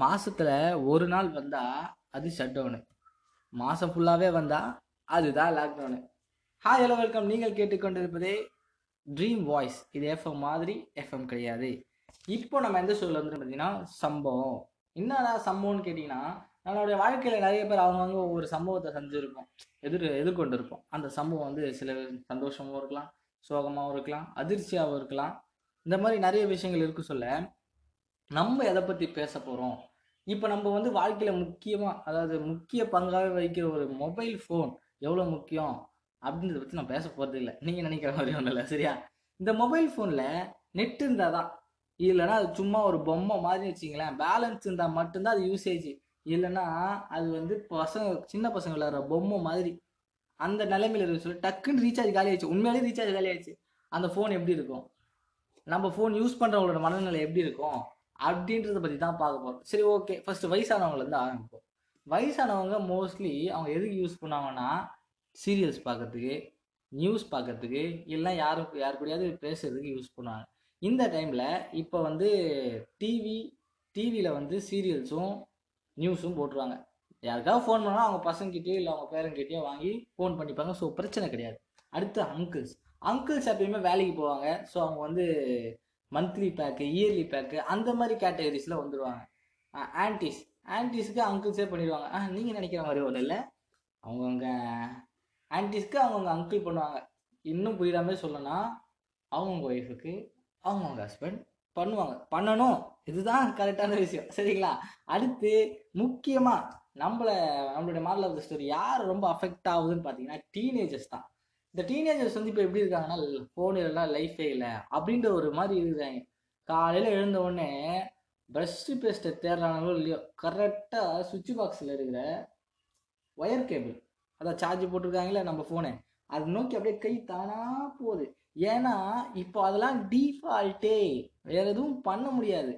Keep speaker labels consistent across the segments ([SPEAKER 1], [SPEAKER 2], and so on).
[SPEAKER 1] மாதத்தில் ஒரு நாள் வந்தால் அது ஷட் டவுனு மாதம் ஃபுல்லாகவே வந்தால் அதுதான் லாக்டவுனு ஹாய் ஹலோ வெல்கம் நீங்கள் கேட்டுக்கொண்டிருப்பதே ட்ரீம் வாய்ஸ் இது எஃப்எம் மாதிரி எஃப்எம் கிடையாது. இப்போ நம்ம எந்த ஷோவில் வந்து பார்த்தீங்கன்னா சம்பவம். என்னடா சம்பவம்னு கேட்டிங்கன்னா நம்மளுடைய வாழ்க்கையில் நிறைய பேர் அவங்கவுங்க ஒவ்வொரு சம்பவத்தை செஞ்சுருப்போம் எதிர் எதிர்கொண்டு இருப்போம் அந்த சம்பவம் வந்து சில சந்தோஷமாகவும் இருக்கலாம் சோகமாகவும் இருக்கலாம் அதிர்ச்சியாகவும் இருக்கலாம். இந்த மாதிரி நிறைய விஷயங்கள் இருக்கு சொல்ல நம்ம எதை பற்றி பேச போகிறோம் இப்போ நம்ம வந்து வாழ்க்கையில் முக்கியமாக அதாவது முக்கிய பங்காக வகிக்கிற ஒரு மொபைல் ஃபோன் எவ்வளோ முக்கியம்? அப்படின்றத பற்றி நான் பேச போகிறது இல்லை. நீங்கள் நினைக்கிற மாதிரி ஒன்றும் இல்லை சரியா? இந்த மொபைல் ஃபோனில் நெட் இருந்தால் தான். இல்லைன்னா அது சும்மா ஒரு பொம்மை மாதிரி வச்சிங்களேன் பேலன்ஸ் இருந்தால் மட்டும்தான் அது யூசேஜ் இல்லைன்னா அது வந்து பசங்க சின்ன பசங்க விளையாடுற பொம்மை மாதிரி. அந்த நிலைமையில் இருக்கு சொல்லி டக்குன்னு ரீசார்ஜ் காலி ஆயிடுச்சு. ரீசார்ஜ் காலி ஆயிடுச்சு. அந்த ஃபோன் எப்படி இருக்கும்? நம்ம ஃபோன் யூஸ் பண்ணுறவங்களோட மனநிலை எப்படி இருக்கும்? அப்படின்றத பற்றி தான் பார்க்க போகிறோம் சரி ஓகே ஃபர்ஸ்ட் வயசானவங்கலேருந்து ஆரம்பிப்போம். வயசானவங்க மோஸ்ட்லி அவங்க எதுக்கு யூஸ் பண்ணுவாங்கன்னா சீரியல்ஸ் பார்க்கறதுக்கு நியூஸ் பார்க்கறதுக்கு இல்லை யாரும் யார் கூடயாவது பேசுறதுக்கு யூஸ் பண்ணுவாங்க. இந்த டைமில் இப்போ வந்து டிவி டிவியில் வந்து சீரியல்ஸும் நியூஸும் போட்டுருவாங்க. யாருக்காவது ஃபோன் பண்ணால் அவங்க பசங்ககிட்டயோ இல்லை அவங்க பேரண்ட்கிட்டயோ வாங்கி ஃபோன் பண்ணிப்பாங்க. ஸோ பிரச்சனை கிடையாது. அடுத்து அங்கிள்ஸ் அங்கிள்ஸ் எப்பயுமே வேலைக்கு போவாங்க. ஸோ அவங்க வந்து மந்த்லி பேக்கு இயர்லி பேக்கு அந்த மாதிரி கேட்டகரிஸில் வந்துடுவாங்க ஆன்டிஸ் ஆன்டிஸ்க்கு அங்கிள்ஸே பண்ணிடுவாங்க. ஆ நீங்கள் நினைக்கிற மாதிரி ஒன்றும் இல்லை. அவங்கவுங்க ஆன்டிஸ்க்கு அவங்கவுங்க அங்கிள் பண்ணுவாங்க. இன்னும் புரியுற மாதிரி சொல்லணும்னா அவங்கவுங்க ஒய்ஃபுக்கு அவங்கவுங்க ஹஸ்பண்ட் பண்ணுவாங்க. பண்ணணும். இதுதான் கரெக்டான விஷயம். சரிங்களா? அடுத்து முக்கியமாக நம்மளை நம்மளுடைய மாடல் ஆஃப் த ஸ்டோரி யார் ரொம்ப அஃபெக்ட் ஆகுதுன்னு பார்த்தீங்கன்னா டீனேஜர்ஸ் தான். இந்த டீனேஜர்ஸ் வந்து இப்போ எப்படி இருக்காங்கன்னா ஃபோன் இல்லைனா லைஃபே இல்லை. அப்படின்ற ஒரு மாதிரி இருக்கிறாங்க காலையில் எழுந்த உடனே ப்ரஷ்ஷு பேஸ்ட்டை தேடுறாங்களோ இல்லையோ கரெக்டாக சுவிட்ச் பாக்ஸில் இருக்கிற ஒயர் கேபிள் அதான் சார்ஜ் போட்டிருக்காங்களே நம்ம ஃபோனை அது நோக்கி அப்படியே கை தானா போகுது. ஏன்னா இப்போ அதெல்லாம் டீஃபால்ட்டே வேறு எதுவும் பண்ண முடியாது.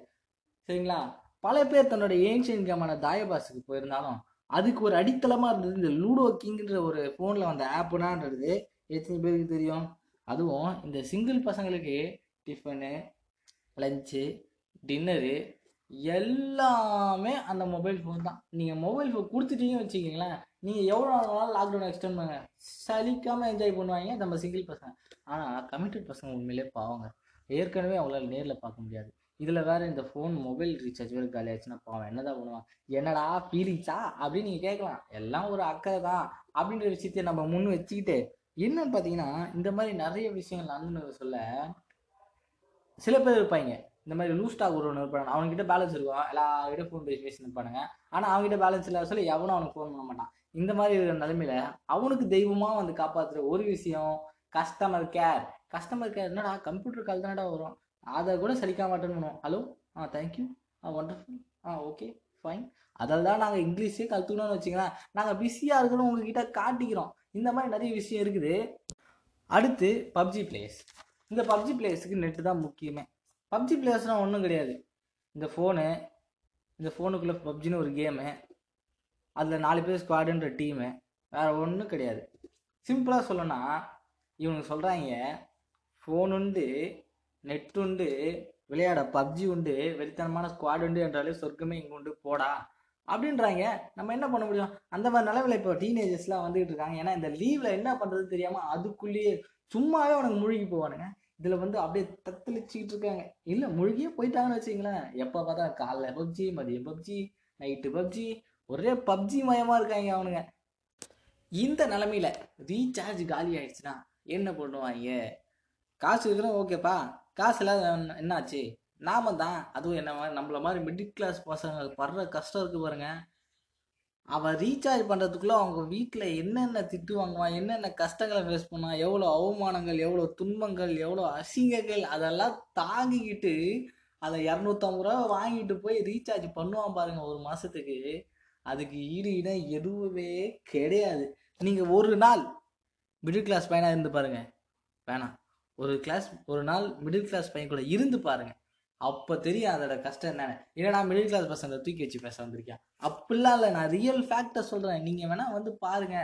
[SPEAKER 1] சரிங்களா? பல பேர் தன்னோட ஏன்ஷியன் கேமான தாயபாஸுக்கு போயிருந்தாலும் அதுக்கு ஒரு அடித்தளமாக இருந்தது இந்த லூடோ கிங்குன்ற ஒரு ஃபோனில் வந்த ஆப்புனான்றது எத்தனை பேருக்கு தெரியும்? அதுவும் இந்த சிங்கிள் பசங்களுக்கு டிஃபனு லஞ்சு டின்னரு எல்லாமே அந்த மொபைல் ஃபோன் தான். நீங்கள் மொபைல் ஃபோன் கொடுத்துட்டீங்கன்னு வச்சுக்கிங்களேன் நீங்கள் எவ்வளோ நாள் லாக்டவுன் எக்ஸ்டெண்ட் பண்ணுங்க. சலிக்காமல் என்ஜாய் பண்ணுவாங்க நம்ம சிங்கிள் பசங்க. ஆனால் கமிட்டட் பசங்க உண்மையிலே பாவங்க. ஏற்கனவே அவங்களால நேரில் பார்க்க முடியாது. இதில் வேறு இந்த ஃபோன் மொபைல் ரீசார்ஜ் வேறு காலியாச்சுன்னா பாவம் என்னதான் பண்ணுவான்? என்னடா ஃபீலிங்ஸா அப்படின்னு நீங்கள் கேட்கலாம். எல்லாம் ஒரு அக்கறை தான். அப்படின்ற விஷயத்தை நம்ம முன் வச்சுக்கிட்டு என்னன்னு பார்த்தீங்கன்னா இந்த மாதிரி நிறைய விஷயங்கள் நடந்துன்னு சொல்ல சில பேர் இருப்பாங்க. இந்த மாதிரி லூஸ் ஸ்டாக் ஒரு ஒன்று இருப்பாங்க. அவன்கிட்ட பேலன்ஸ் இருக்கும் எல்லாருக்கிட்ட ஃபோன் பேசி பேசி இருப்பானுங்க ஆனால் அவன்கிட்ட பேலன்ஸ் இல்லாத சொல்லி எவனும் அவனுக்கு ஃபோன் பண்ண மாட்டான். இந்த மாதிரி இருக்கிற நிலைமையில அவனுக்கு தெய்வமாக வந்து காப்பாற்றுற ஒரு விஷயம் கஸ்டமர் கேர் கஸ்டமர் கேர் என்னடா கம்ப்யூட்டர் கால் தானடா வரும். அதை கூட சலிக்க மாட்டேன்னு பண்ணுவோம். Hello ah thank you ah wonderful ah okay fine அதில் தான் நாங்கள் இங்கிலீஷே கற்றுக்கணும்னு வச்சுக்கலாம் நாங்கள் பிஸியாக இருக்கணும் உங்ககிட்ட காட்டிக்கிறோம். இந்த மாதிரி நிறைய விஷயம் இருக்குது. அடுத்து பப்ஜி பிளேயர்ஸ் இந்த பப்ஜி பிளேயர்ஸுக்கு நெட்டு தான் முக்கியமே. பப்ஜி பிளேயர்ஸ்னால் ஒன்றும் கிடையாது. இந்த ஃபோனு இந்த ஃபோனுக்குள்ளே பப்ஜின்னு ஒரு கேமு அதில் நாலு பேர் ஸ்குவாடுன்ற டீமு வேறு ஒன்றும் கிடையாது. சிம்பிளாக சொல்லணும்னா இவங்க சொல்கிறாங்க ஃபோன் உண்டு நெட் உண்டு விளையாட பப்ஜி உண்டு வெறித்தனமான ஸ்குவாட் உண்டு என்றாலே சொர்க்கமே இங்கே உண்டு போடா. அப்படின்றாங்க. நம்ம என்ன பண்ண முடியும்? அந்த மாதிரி நிலவில் இப்போ டீனேஜர்ஸ்லாம் வந்துகிட்டு இருக்காங்க. ஏன்னா இந்த லீவில் என்ன பண்ணுறது தெரியாமல் அதுக்குள்ளேயே சும்மாவே அவனுக்கு முழுகி போவானுங்க. இதில் வந்து அப்படியே தத்தளிச்சுக்கிட்டு இருக்காங்க. இல்லை முழுகியே போயிட்டாங்கன்னு வச்சுங்களேன் எப்போ பார்த்தா காலைல பப்ஜி மதியம் பப்ஜி நைட்டு பப்ஜி ஒரே பப்ஜி மயமாக இருக்காங்க அவனுங்க. இந்த நிலமையில ரீசார்ஜ் காலி ஆயிடுச்சுன்னா என்ன பண்ணுவாங்க? காசு இருக்கிறோம் ஓகேப்பா காசு இல்லாத என்னாச்சு நாம தான் அதுவும் என்ன நம்மள மாதிரி மிடில் கிளாஸ் பசங்க படுற கஷ்டம் இருக்கு பாருங்க. அவன் ரீசார்ஜ் பண்ணுறதுக்குள்ளே அவங்க வீட்டில் என்னென்ன திட்டு வாங்குவான் என்னென்ன கஷ்டங்களை ஃபேஸ் பண்ணுவான் எவ்வளோ அவமானங்கள் எவ்வளோ துன்பங்கள் எவ்வளோ அசிங்கங்கள் அதெல்லாம் தாங்கிக்கிட்டு அதை இரநூத்தம்பது ரூபா வாங்கிட்டு போய் ரீசார்ஜ் பண்ணுவான் பாருங்கள் ஒரு மாதத்துக்கு அதுக்கு ஈடு இணை எதுவுமே கிடையாது. நீங்கள் ஒரு நாள் மிடில் கிளாஸ் பையனாக இருந்து பாருங்கள் வேணாம். ஒரு கிளாஸ் ஒரு நாள் மிடில் கிளாஸ் பையன் கூட இருந்து பாருங்கள் அப்போ தெரியும் அதோட கஷ்டம் என்னன்னு. இல்லைனா மிடில் கிளாஸ் பசங்களை தூக்கி வச்சு பேச வந்திருக்கேன் அப்படிலாம் இல்லை நான் ரியல் ஃபேக்டை சொல்கிறேன் நீங்கள் வேணால் வந்து பாருங்க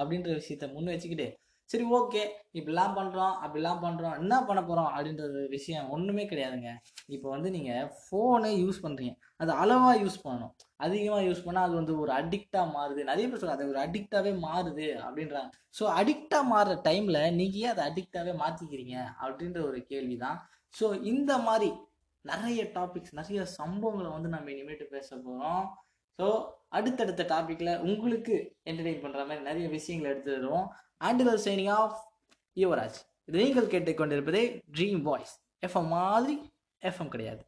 [SPEAKER 1] அப்படின்ற விஷயத்த முன் வச்சுக்கிட்டு சரி ஓகே இப்படிலாம் பண்ணுறோம் அப்படிலாம் பண்ணுறோம் என்ன பண்ண போகிறோம் அப்படின்ற ஒரு விஷயம் ஒன்றுமே கிடையாதுங்க. இப்போ வந்து நீங்கள் ஃபோனை யூஸ் பண்ணுறீங்க அது அளவாக யூஸ் பண்ணணும். அதிகமாக யூஸ் பண்ணால் அது வந்து ஒரு அடிக்டாக மாறுது. நிறைய பேர் சொல்கிறாங்க அது ஒரு அடிக்டாகவே மாறுது அப்படின்றாங்க. ஸோ அடிக்டாக மாறுற டைமில் நீங்கள் ஏன் அதை அடிக்டாகவே மாற்றிக்கிறீங்க அப்படின்ற ஒரு கேள்வி தான் ஸோ இந்த மாதிரி நிறைய டாபிக்ஸ் நிறைய சம்பவங்களை வந்து நம்ம இனிமேட்டு பேச போகிறோம் ஸோ அடுத்தடுத்த டாப்பிக்கில் உங்களுக்கு என்டர்டெயின் பண்ணுற மாதிரி நிறைய விஷயங்களை எடுத்து தருவோம் ஆண்டில் சைனிங் ஆஃப் யுவராஜ். நீங்கள் கேட்டுக்கொண்டிருப்பதே ட்ரீம் வாய்ஸ் எஃப்எம் மாதிரி எஃப்எம் கிடையாது.